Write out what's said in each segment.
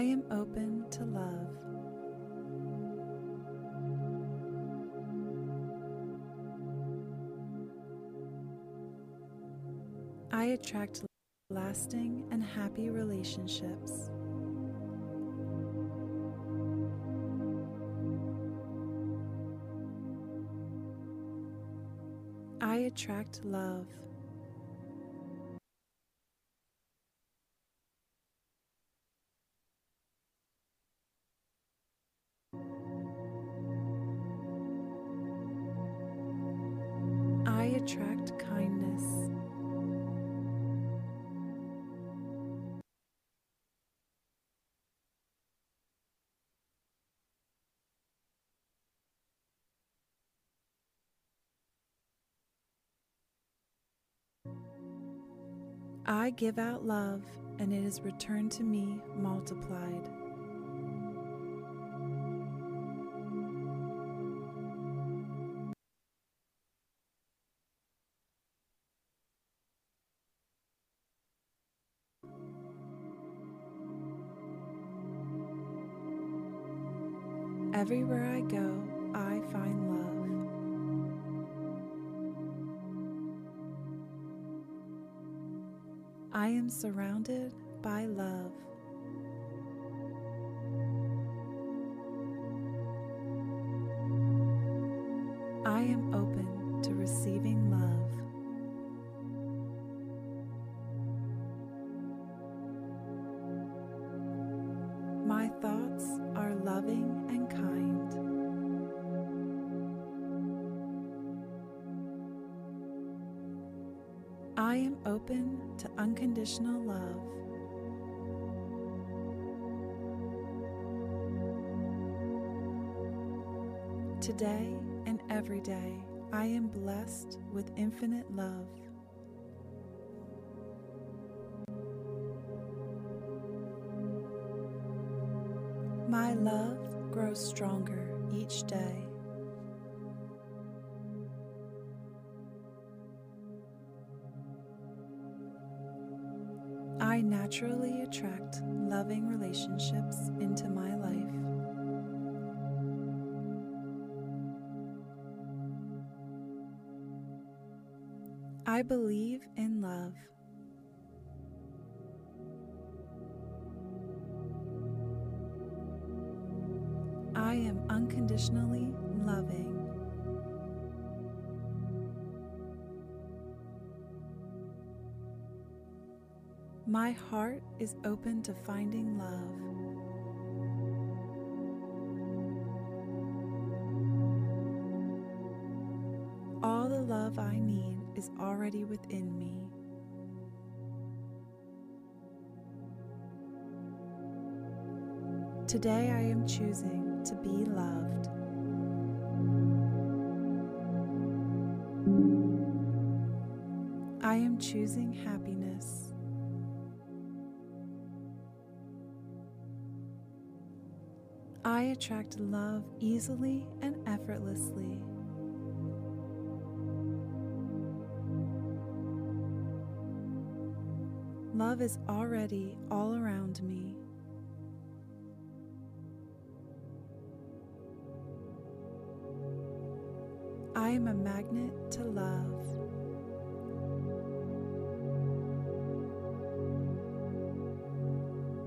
I am open to love. I attract lasting and happy relationships. I attract love. Attract kindness. I give out love, and it is returned to me multiplied. Surrounded by love. Blessed with infinite love. My love grows stronger each day. I naturally attract loving relationships into my life. I believe in love. I am unconditionally loving. My heart is open to finding love. already within me. Today I am choosing to be loved. I am choosing happiness. I attract love easily and effortlessly. Love is already all around me. I am a magnet to love.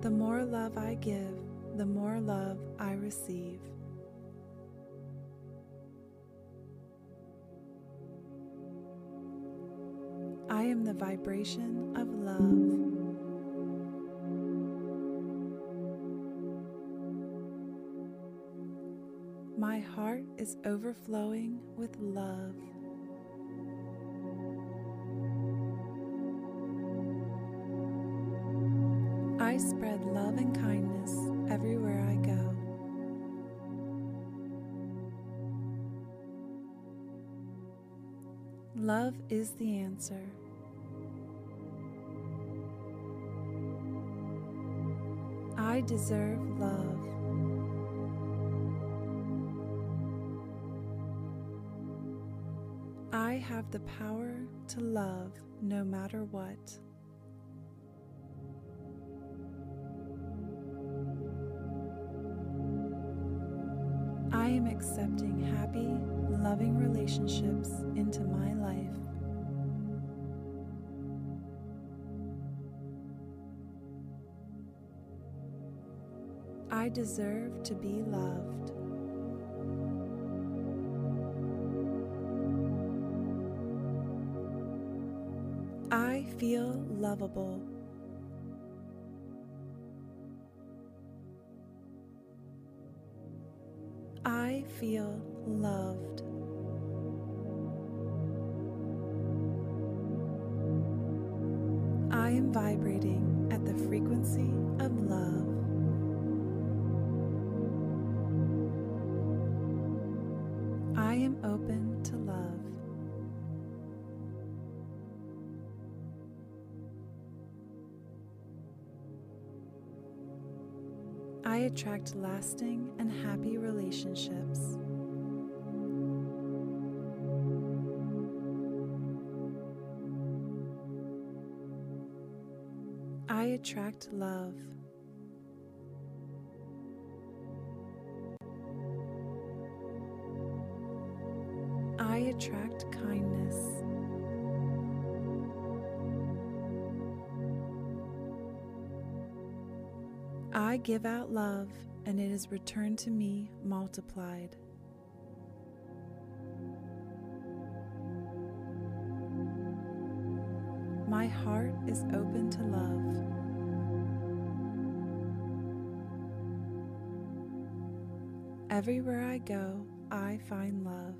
The more love I give, the more love I receive. I am the vibration of love. Heart is overflowing with love. I spread love and kindness everywhere I go. Love is the answer. I deserve love. Have the power to love no matter what. I am accepting happy, loving relationships into my life. I deserve to be loved. Feel lovable. I feel loved. Attract lasting and happy relationships. I attract love. I attract kindness. I give out love, and it is returned to me multiplied. My heart is open to love. Everywhere I go, I find love.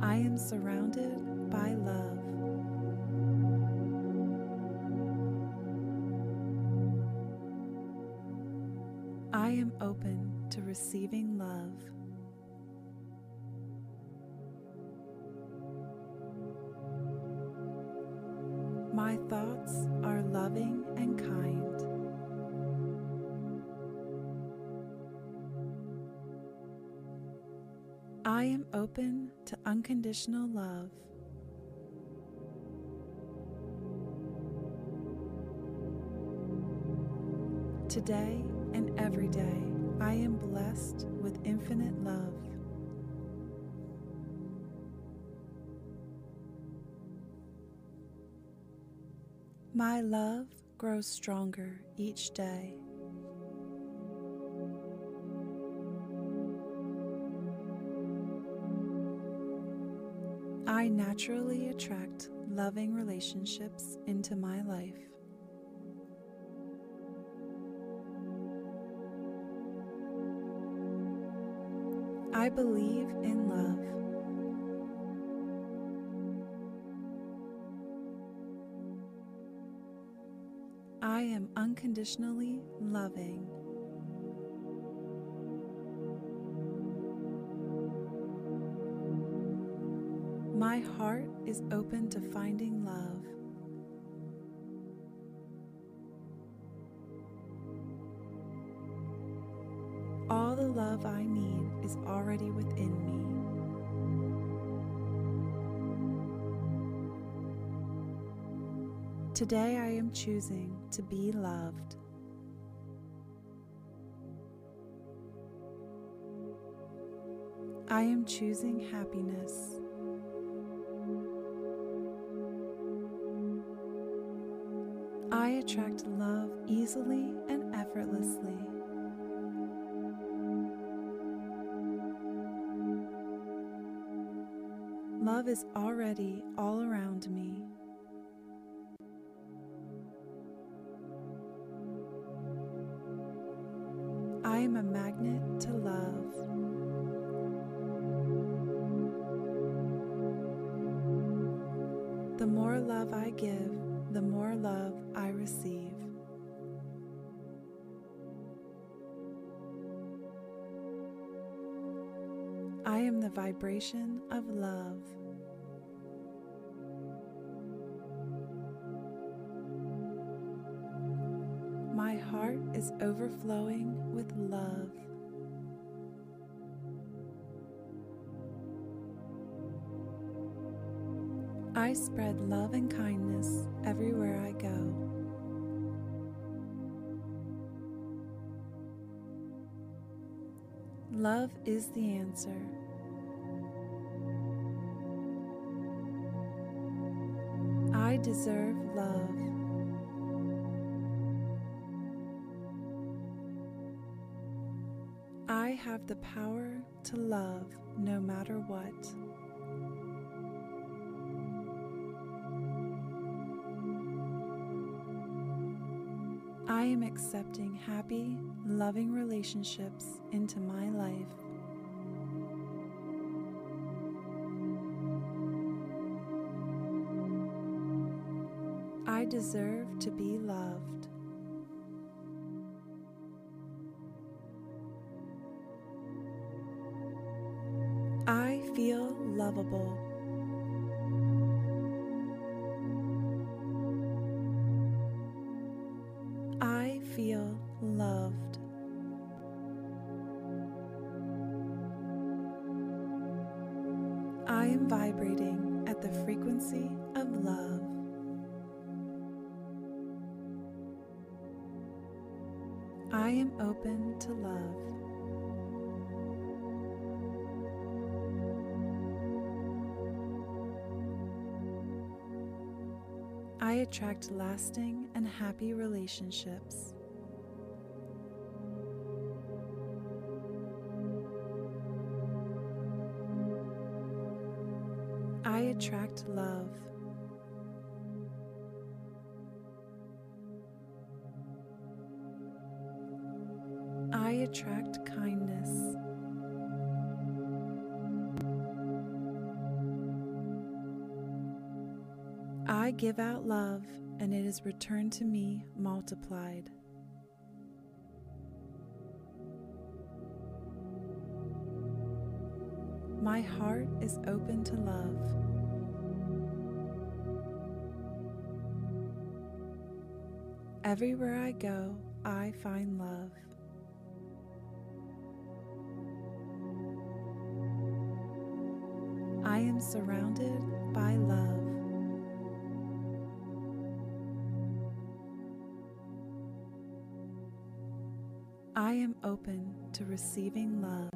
I am surrounded by love. Receiving love. My thoughts are loving and kind. I am open to unconditional love. Today and every day, I am blessed with infinite love. My love grows stronger each day. I naturally attract loving relationships into my life. I believe in love. I am unconditionally loving. My heart is open to finding love. All the love I need is already within me. Today I am choosing to be loved. I am choosing happiness. I attract love easily and effortlessly. Love is already all around me. I am a magnet to love. The more love I give, the more love I receive. I am the vibration is overflowing with love. I spread love and kindness everywhere I go. Love is the answer. I deserve love. I have the power to love no matter what. I am accepting happy, loving relationships into my life. I deserve to be loved. Lovable. Lasting and happy relationships. Is returned to me multiplied. My heart is open to love. Everywhere I go, I find love. I am surrounded by love. I am open to receiving love.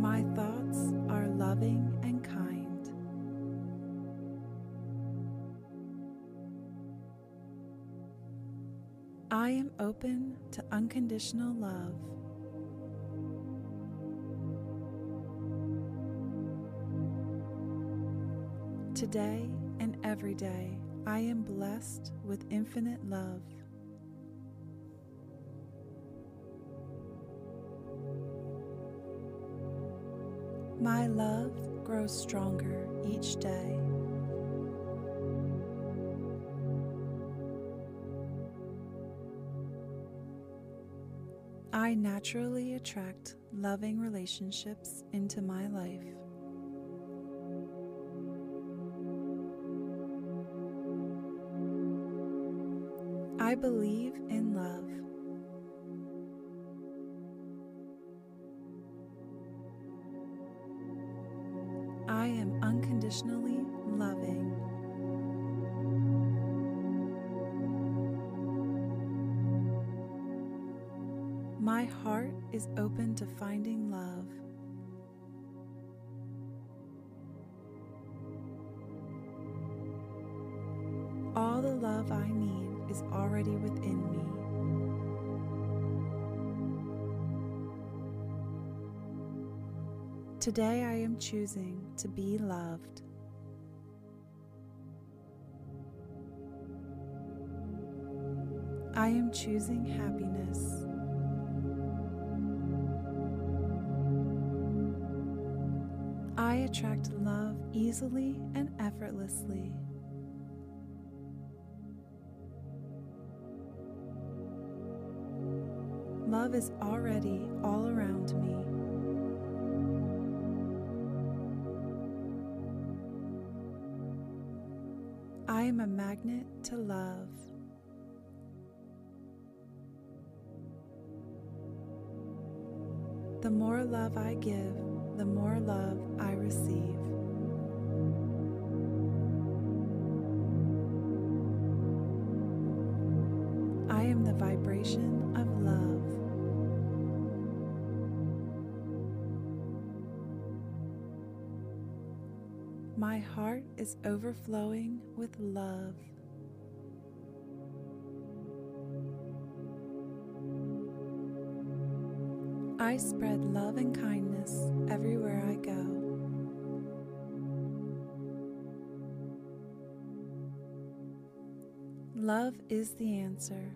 My thoughts are loving and kind. I am open to unconditional love. Today every day, I am blessed with infinite love. My love grows stronger each day. I naturally attract loving relationships into my life. I believe in love. I am unconditionally loving. My heart is open to finding is already within me. Today I am choosing to be loved. I am choosing happiness. I attract love easily and effortlessly. Love is already all around me. I am a magnet to love. The more love I give, the more love I receive. Is overflowing with love. I spread love and kindness everywhere I go. Love is the answer.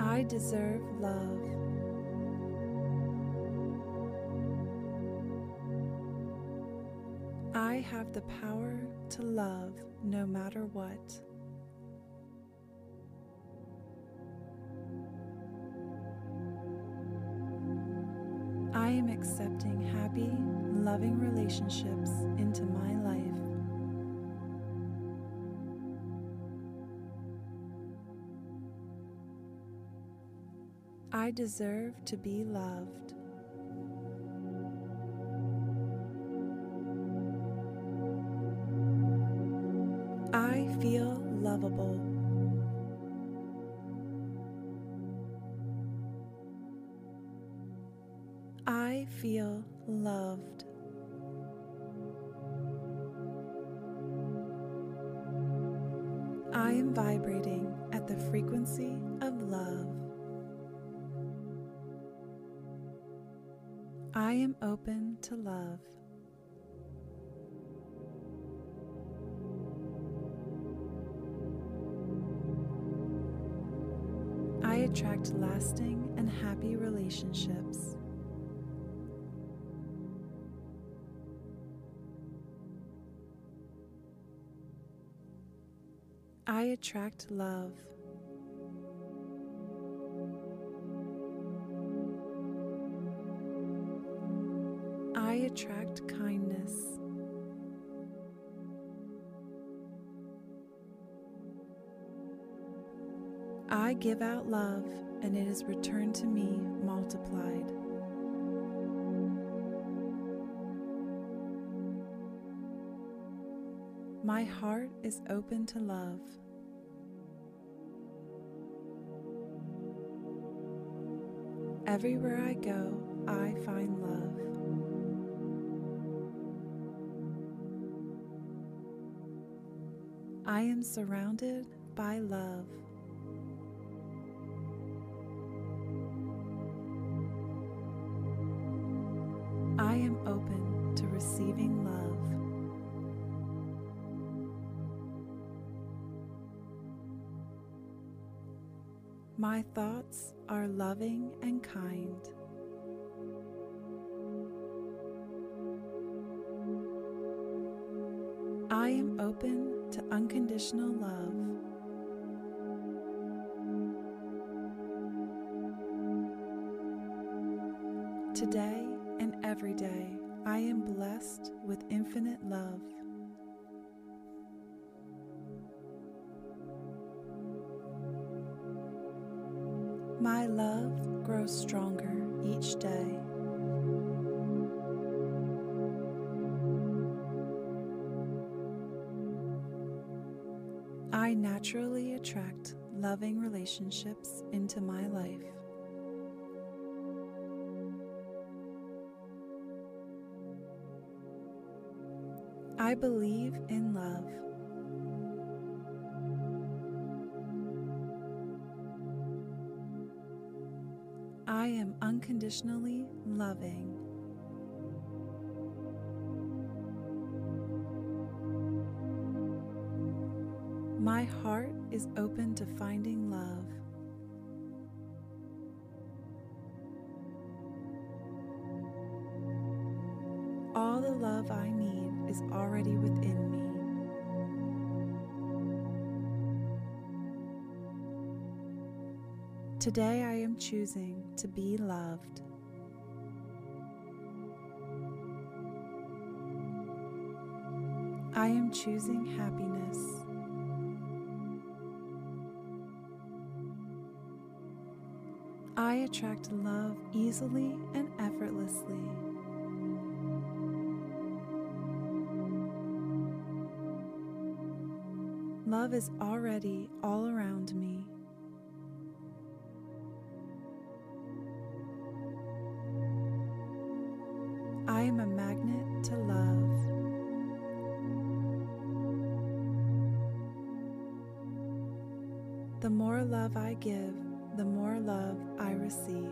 I deserve love. Have the power to love no matter what. I am accepting happy, loving relationships into my life. I deserve to be loved. Attract lasting and happy relationships. I attract love. Give out love and it is returned to me multiplied. My heart is open to love. Everywhere I go, I find love. I am surrounded by love. My thoughts are loving and kind. I am open to unconditional love. Today and every day, I am blessed with infinite love. Into my life. I believe in love. I am unconditionally loving. My heart is open to finding love. Today I am choosing to be loved. I am choosing happiness. I attract love easily and effortlessly. Love is already all around me. I am a magnet to love. The more love I give, the more love I receive.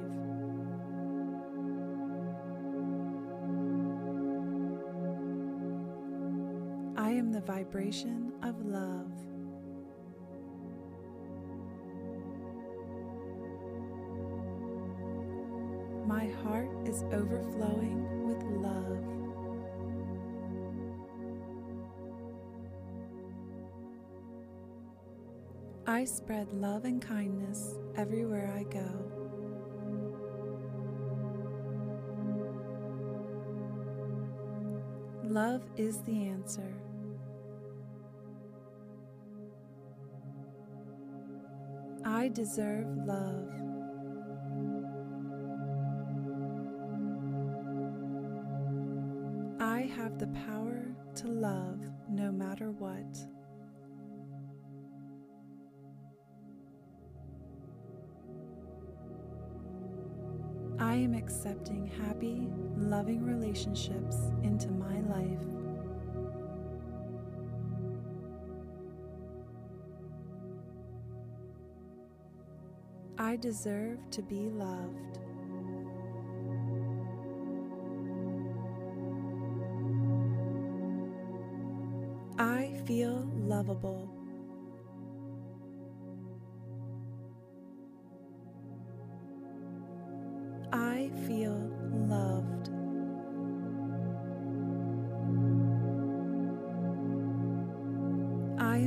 I am the vibration of love. My heart is overflowing love. I spread love and kindness everywhere I go. Love is the answer. I deserve love. Relationships into my life. I deserve to be loved. I feel lovable.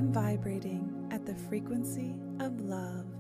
Vibrating at the frequency of love.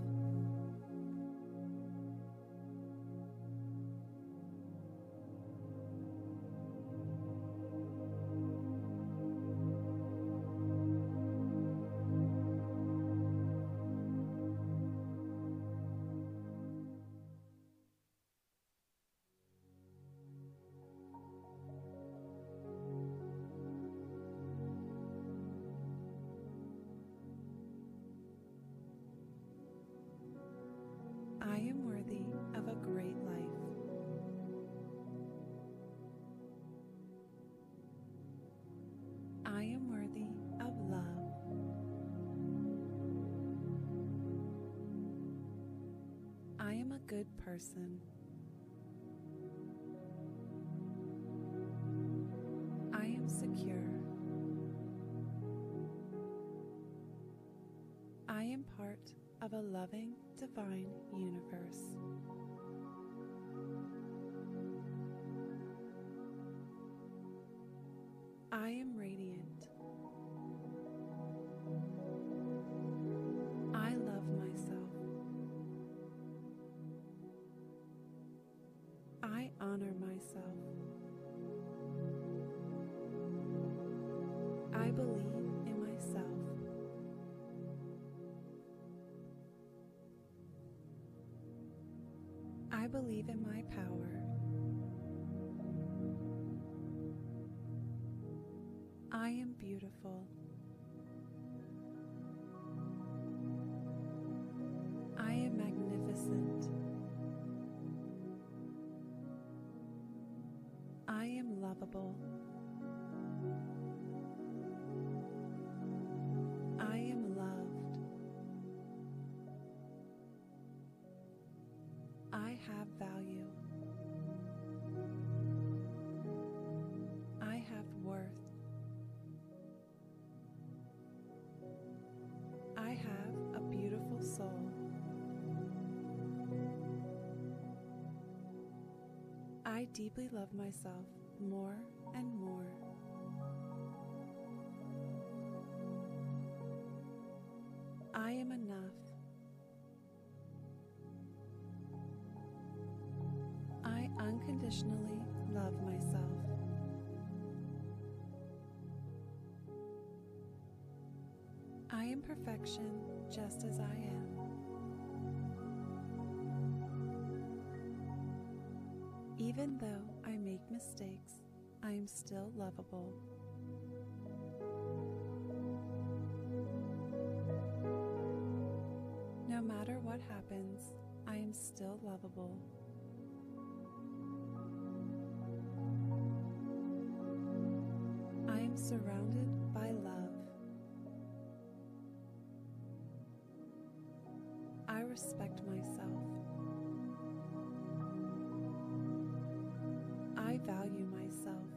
honor myself. I believe in myself. I believe in my power. I am beautiful. have value. I have worth. I have a beautiful soul. I deeply love myself more respect myself. I value myself.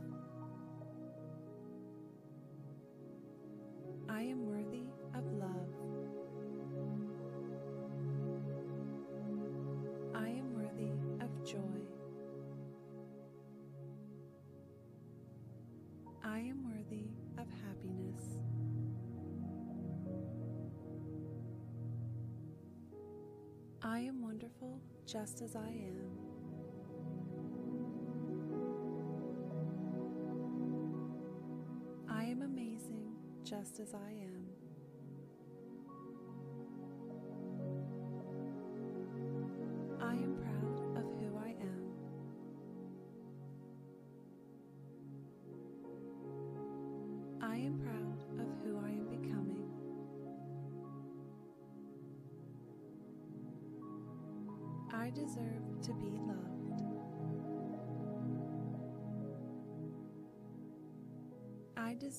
I am worthy. I am wonderful just as I am. I am amazing just as I am.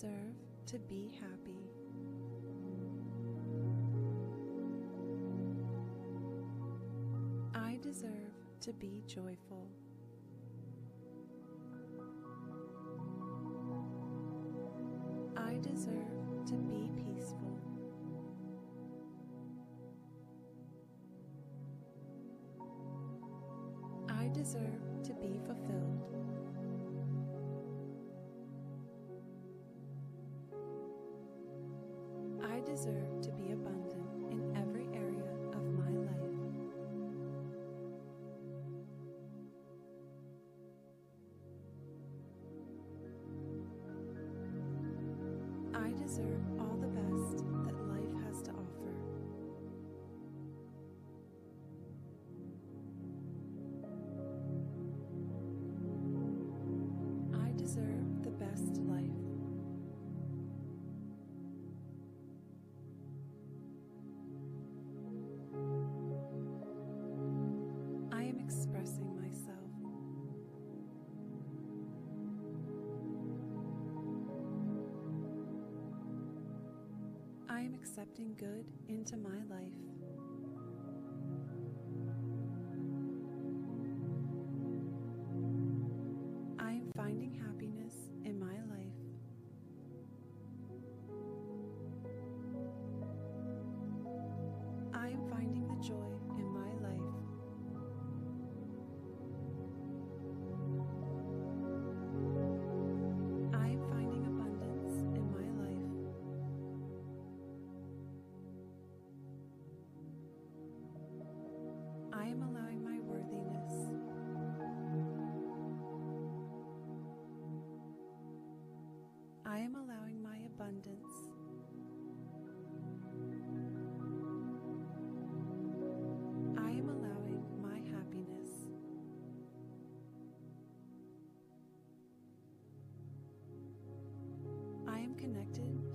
deserve to be happy. I deserve to be joyful. accepting good into my life. I am finding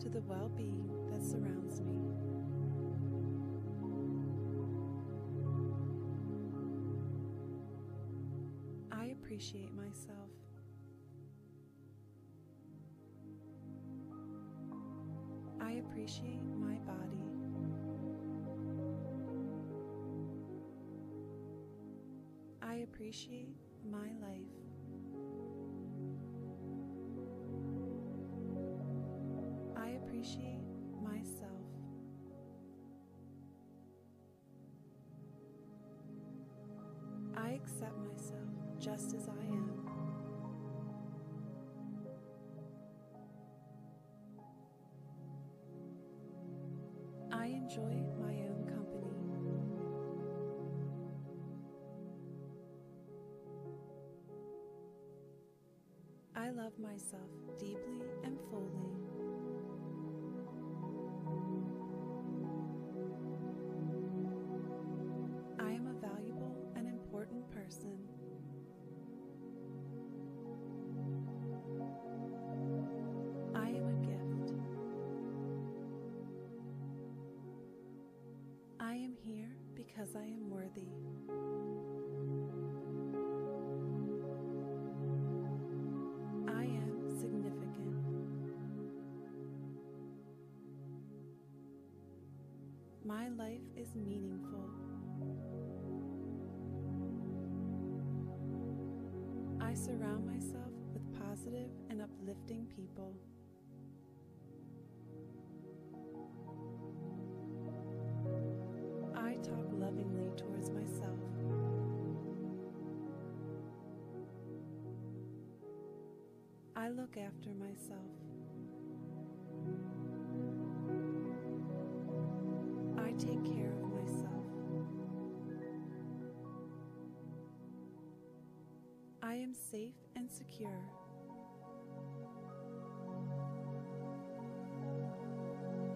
myself. the well being that surrounds me. I appreciate myself. I appreciate my body. I appreciate I accept myself just as I My life is meaningful. I surround myself with positive and uplifting people. I talk lovingly towards myself. I look after myself. Secure.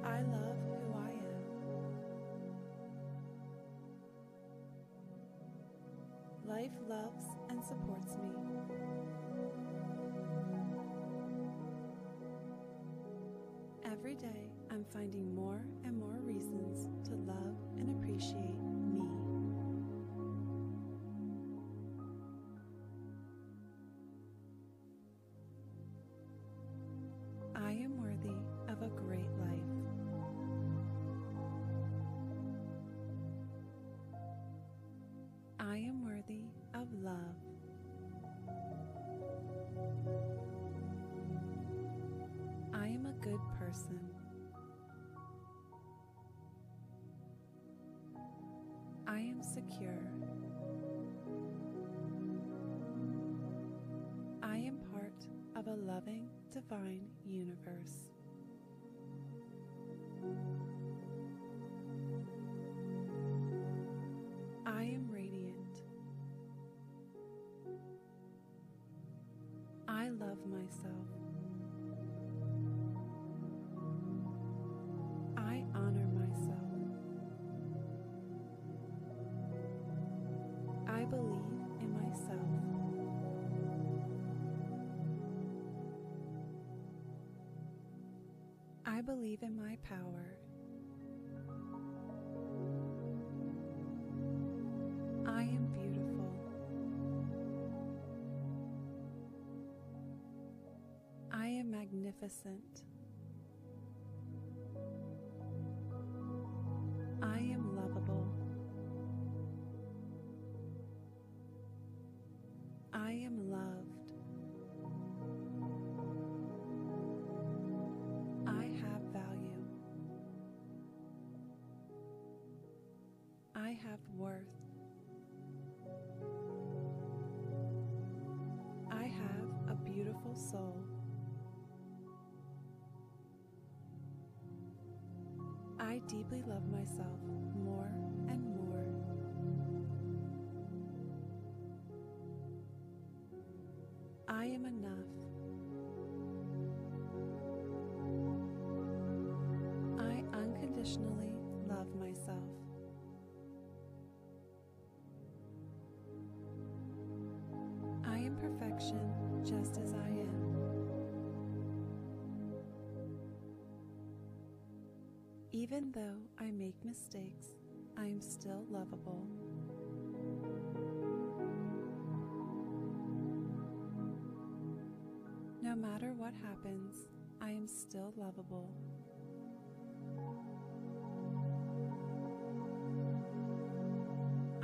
I love who I am. Life loves and supports me. Every day, I'm finding more and more reasons to love and appreciate I am secure. I am part of a loving, divine universe. I believe in my power. I am beautiful. I am magnificent. I deeply love myself Even though I make mistakes, I am still lovable. No matter what happens, I am still lovable.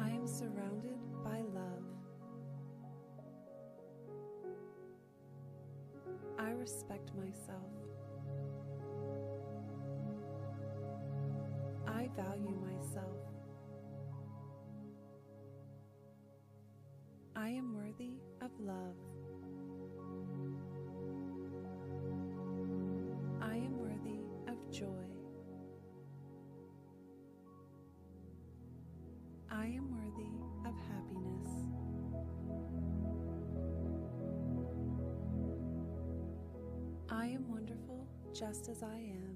I am surrounded by love. I respect myself. I value myself. I am worthy of love. I am worthy of joy. I am worthy of happiness. I am wonderful just as I am.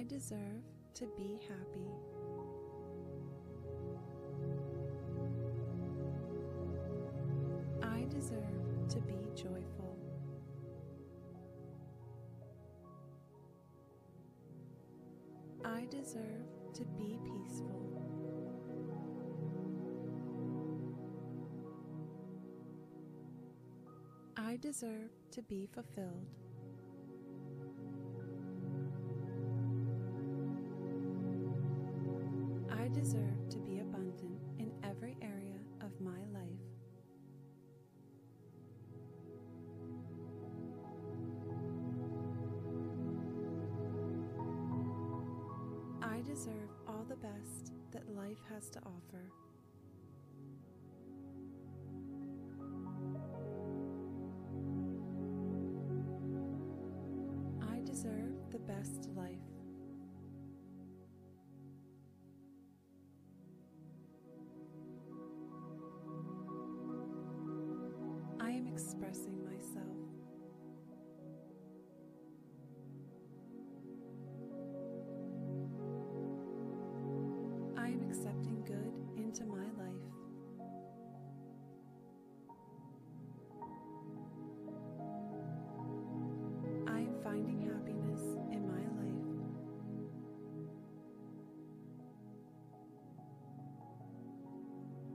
I deserve to be happy. I deserve to be joyful. I deserve to be peaceful. I deserve to be fulfilled. Deserve to be abundant in every area of my life. I deserve all the best that life has to offer. I deserve the best life. Into my life. I am finding happiness in my life.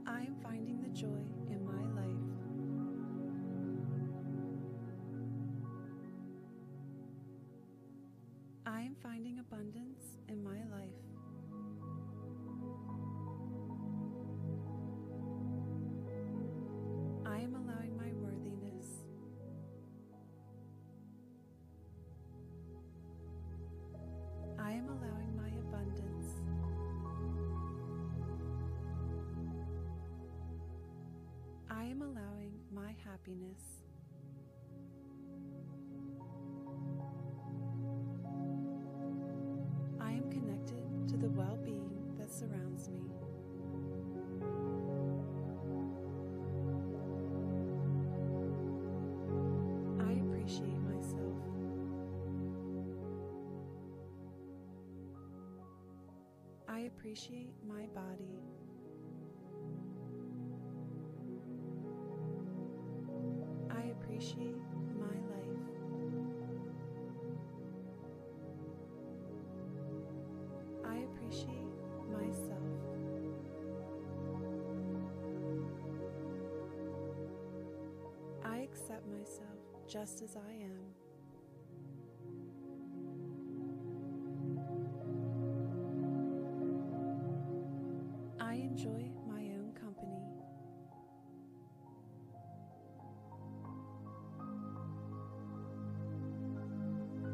I am finding the joy in my life. I am finding abundance in my life. Am allowing my happiness. I am connected to the well being that surrounds me. I appreciate myself. I appreciate my body. Just as I am. I enjoy my own company.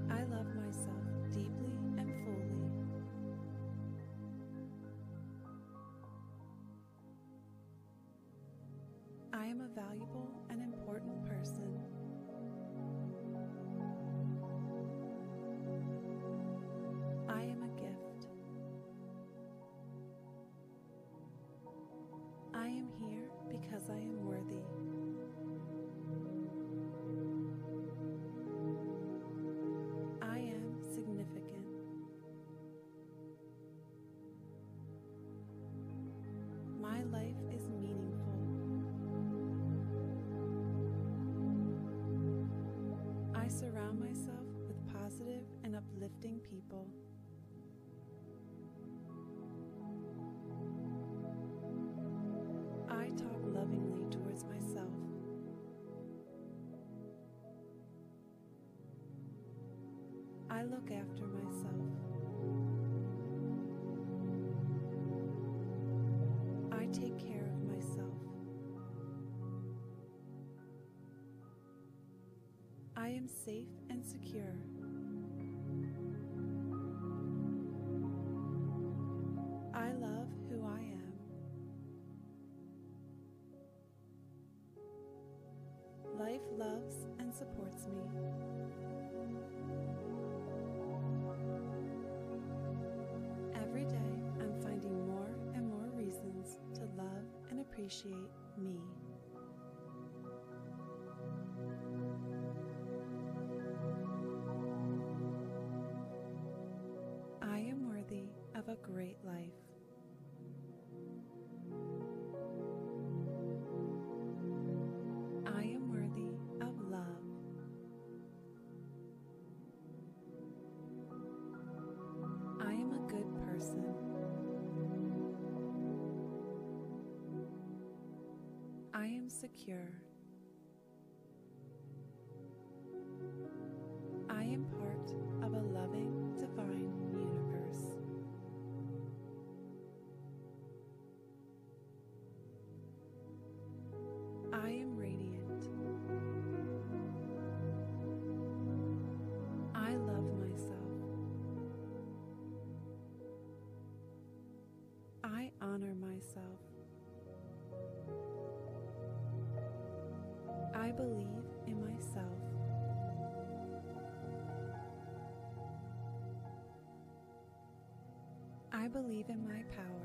I love myself deeply and fully. I am a valuable people. I talk lovingly towards myself. I look after myself. I take care of myself. I am safe and secure. Appreciate me. I am secure. I believe in myself. I believe in my power.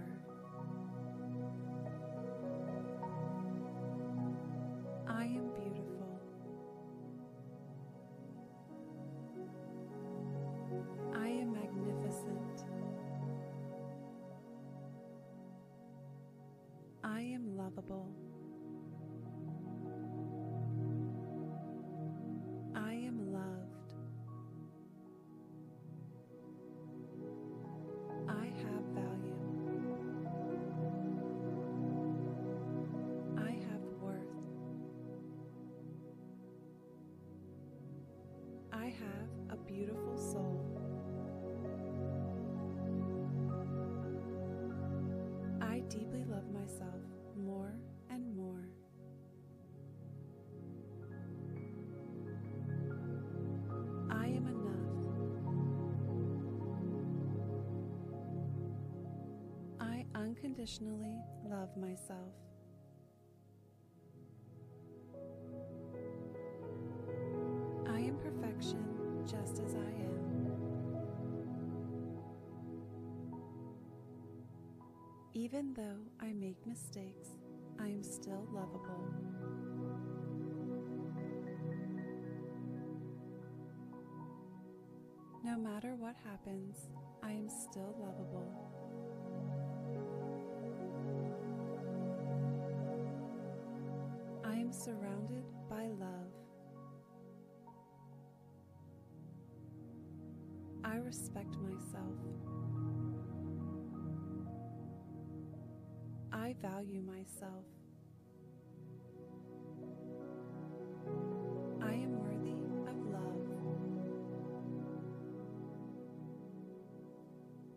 Unconditionally love myself. I am perfection just as I am. Even though I make mistakes, I am still lovable. No matter what happens, I am still lovable. Am surrounded by love. I respect myself. I value myself. I am worthy of love.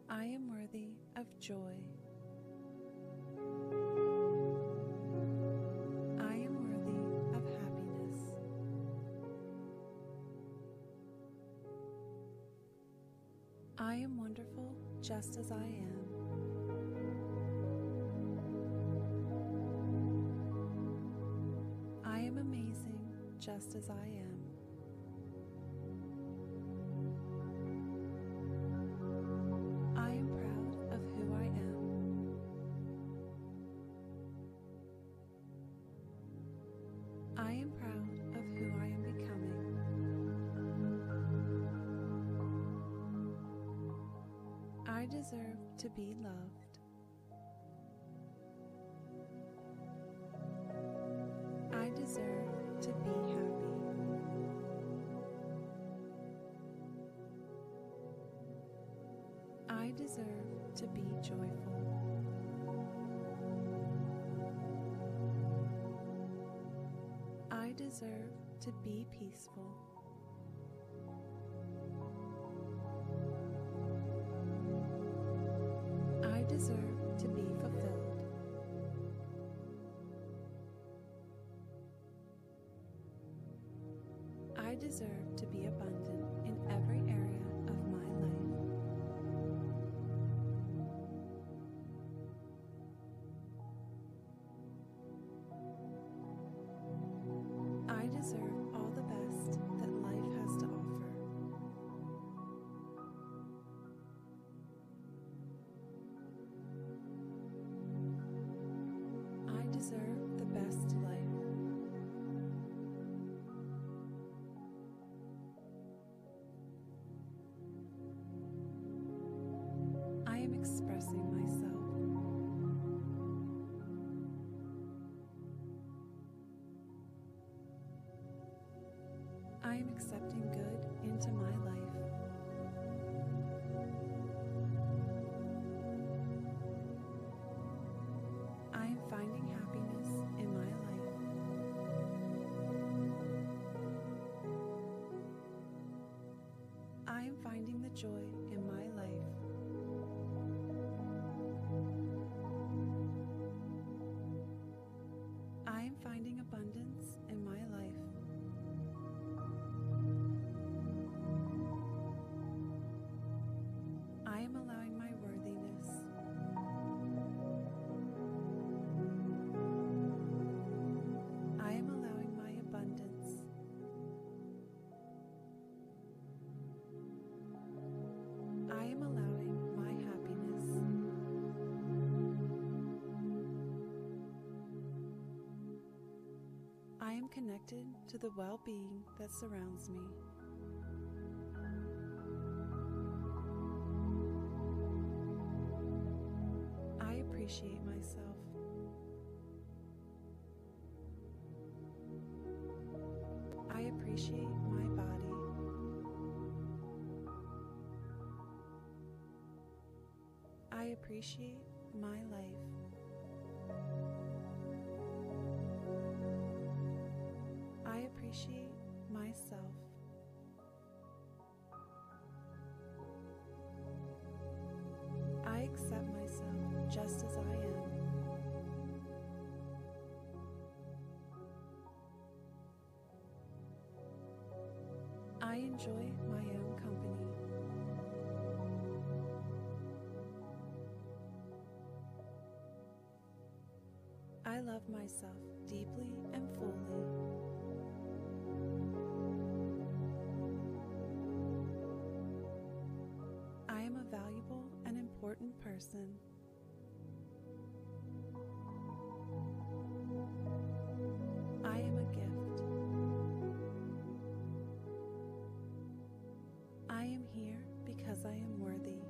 I am worthy of joy. Just as I am. I am amazing just as I am. Be loved. I deserve to be happy. I deserve to be joyful. I deserve to be peaceful. Deserve to be fulfilled. I deserve to accepting good into my life. I am finding happiness in my life. I am finding the joy in my connected to the well being that surrounds me. I appreciate myself. I appreciate my body. I appreciate my life. Appreciate myself. I accept myself just as I am. I enjoy my own company. I love myself deeply and fully. Important person. I am a gift. I am here because I am worthy.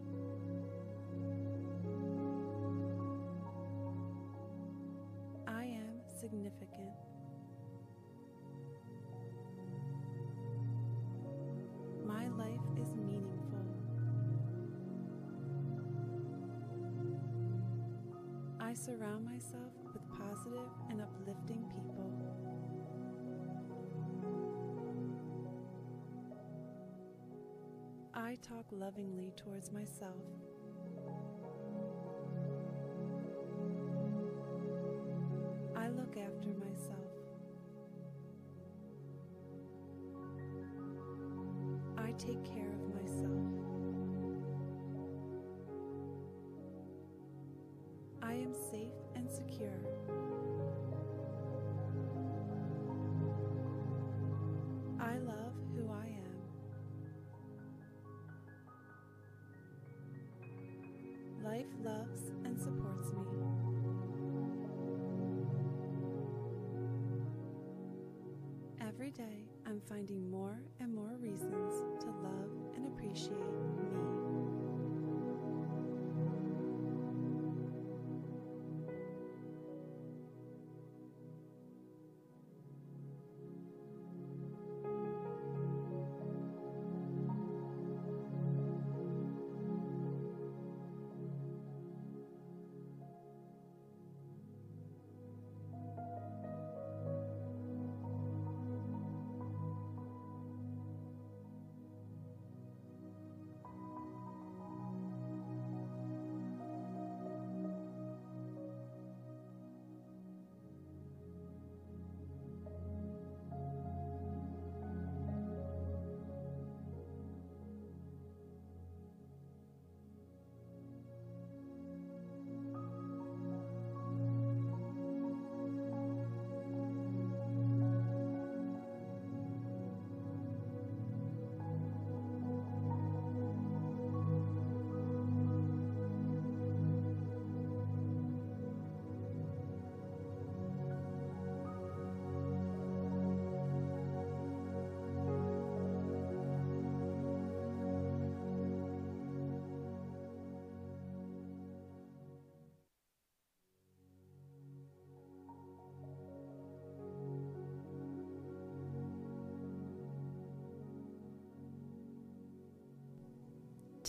I am significant. I surround myself with positive and uplifting people. I talk lovingly towards myself. Finding more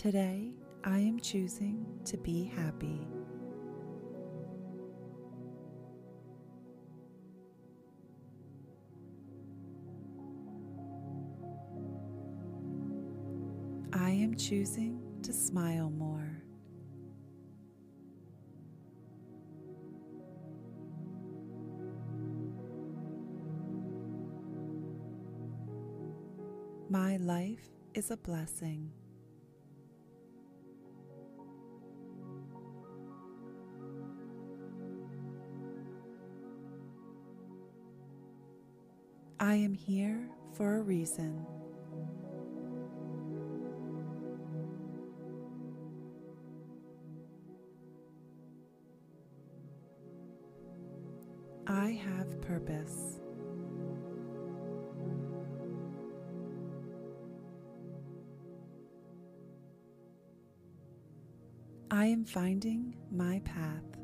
Today, I am choosing to be happy. I am choosing to smile more. My life is a blessing. I am here for a reason. I have purpose. I am finding my path.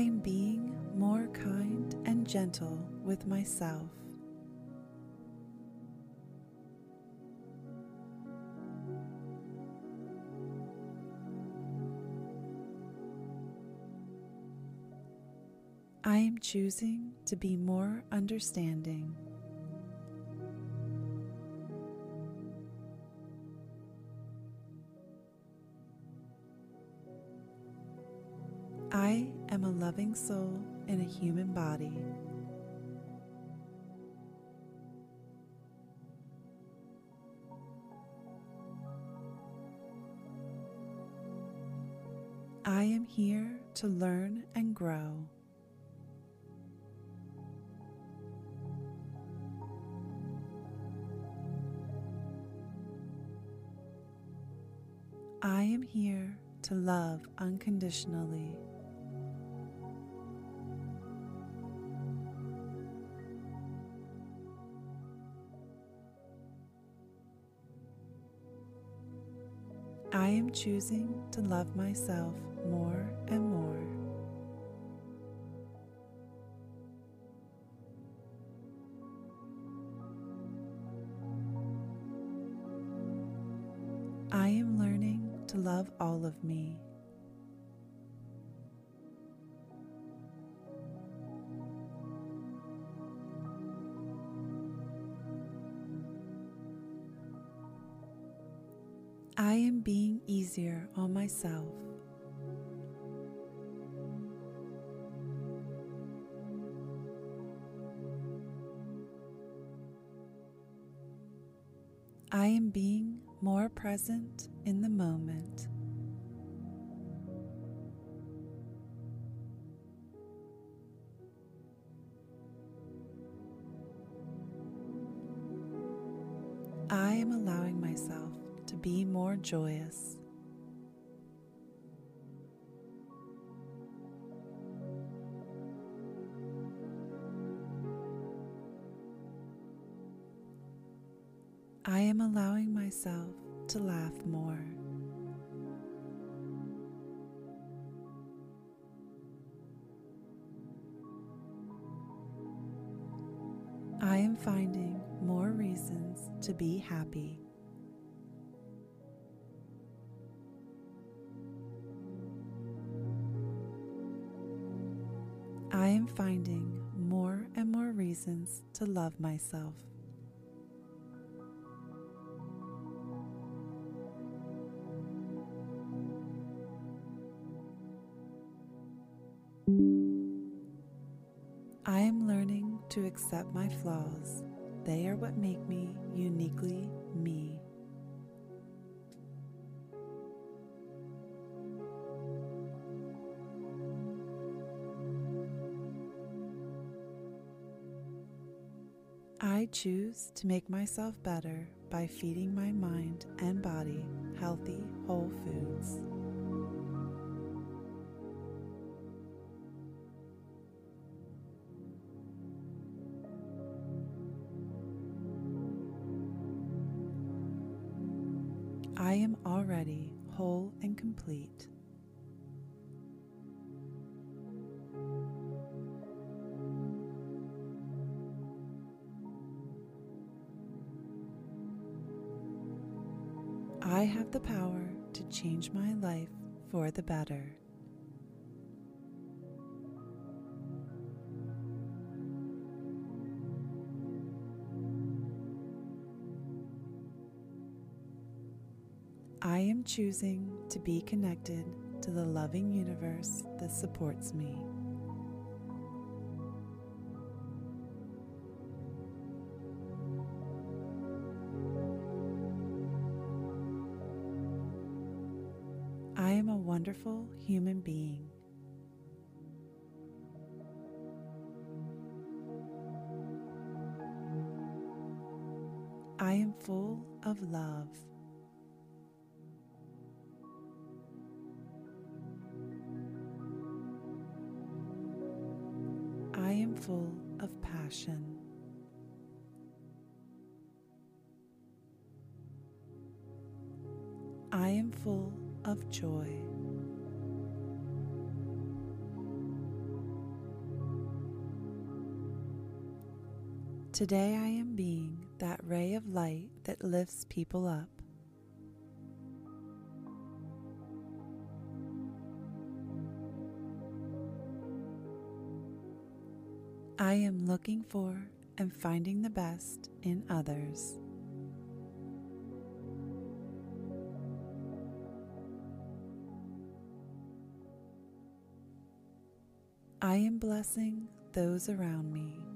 I am being more kind and gentle with myself. I am choosing to be more understanding. Soul in a human body. I am here to learn and grow. I am here to love unconditionally. Choosing to love myself I am being more present in the moment. I am allowing myself to be more joyous. Love myself. I am learning to accept my flaws. They are what make me uniquely me. Choose to make myself better by feeding my mind and body healthy, whole foods. I am already whole and complete. I have the power to change my life for the better. I am choosing to be connected to the loving universe that supports me. Wonderful human being. I am full of love. I am full of passion. Today I am being that ray of light that lifts people up. I am looking for and finding the best in others. I am blessing those around me.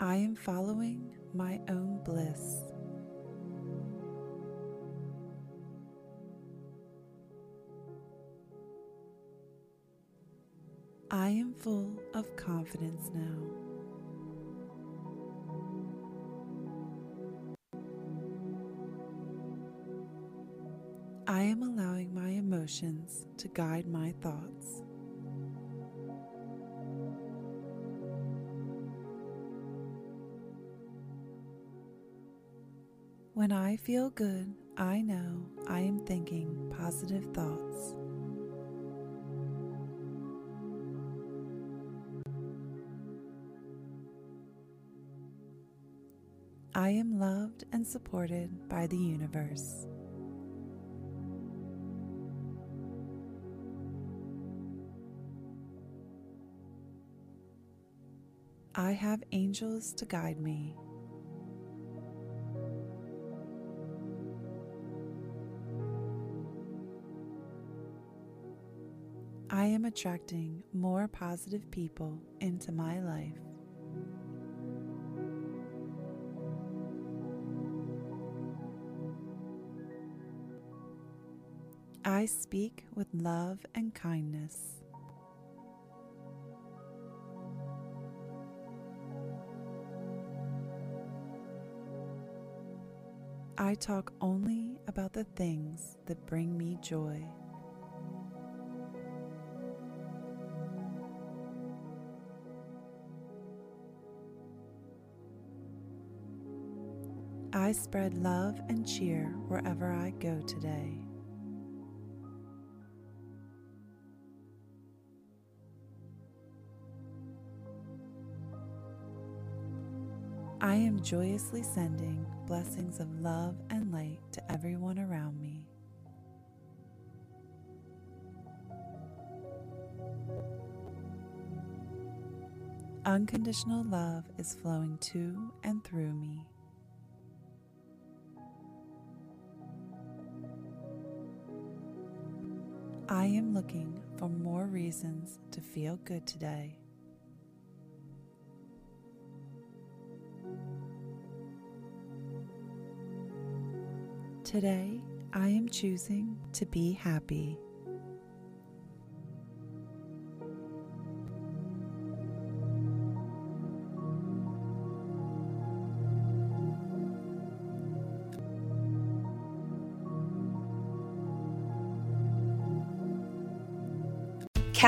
I am following my own bliss. I am full of confidence now. I am allowing my emotions to guide my thoughts. When I feel good, I know I am thinking positive thoughts. I am loved and supported by the universe. I have angels to guide me. Attracting more positive people into my life. I speak with love and kindness. I talk only about the things that bring me joy. I spread love and cheer wherever I go today. I am joyously sending blessings of love and light to everyone around me. Unconditional love is flowing to and through me. I am looking for more reasons to feel good today. Today, I am choosing to be happy.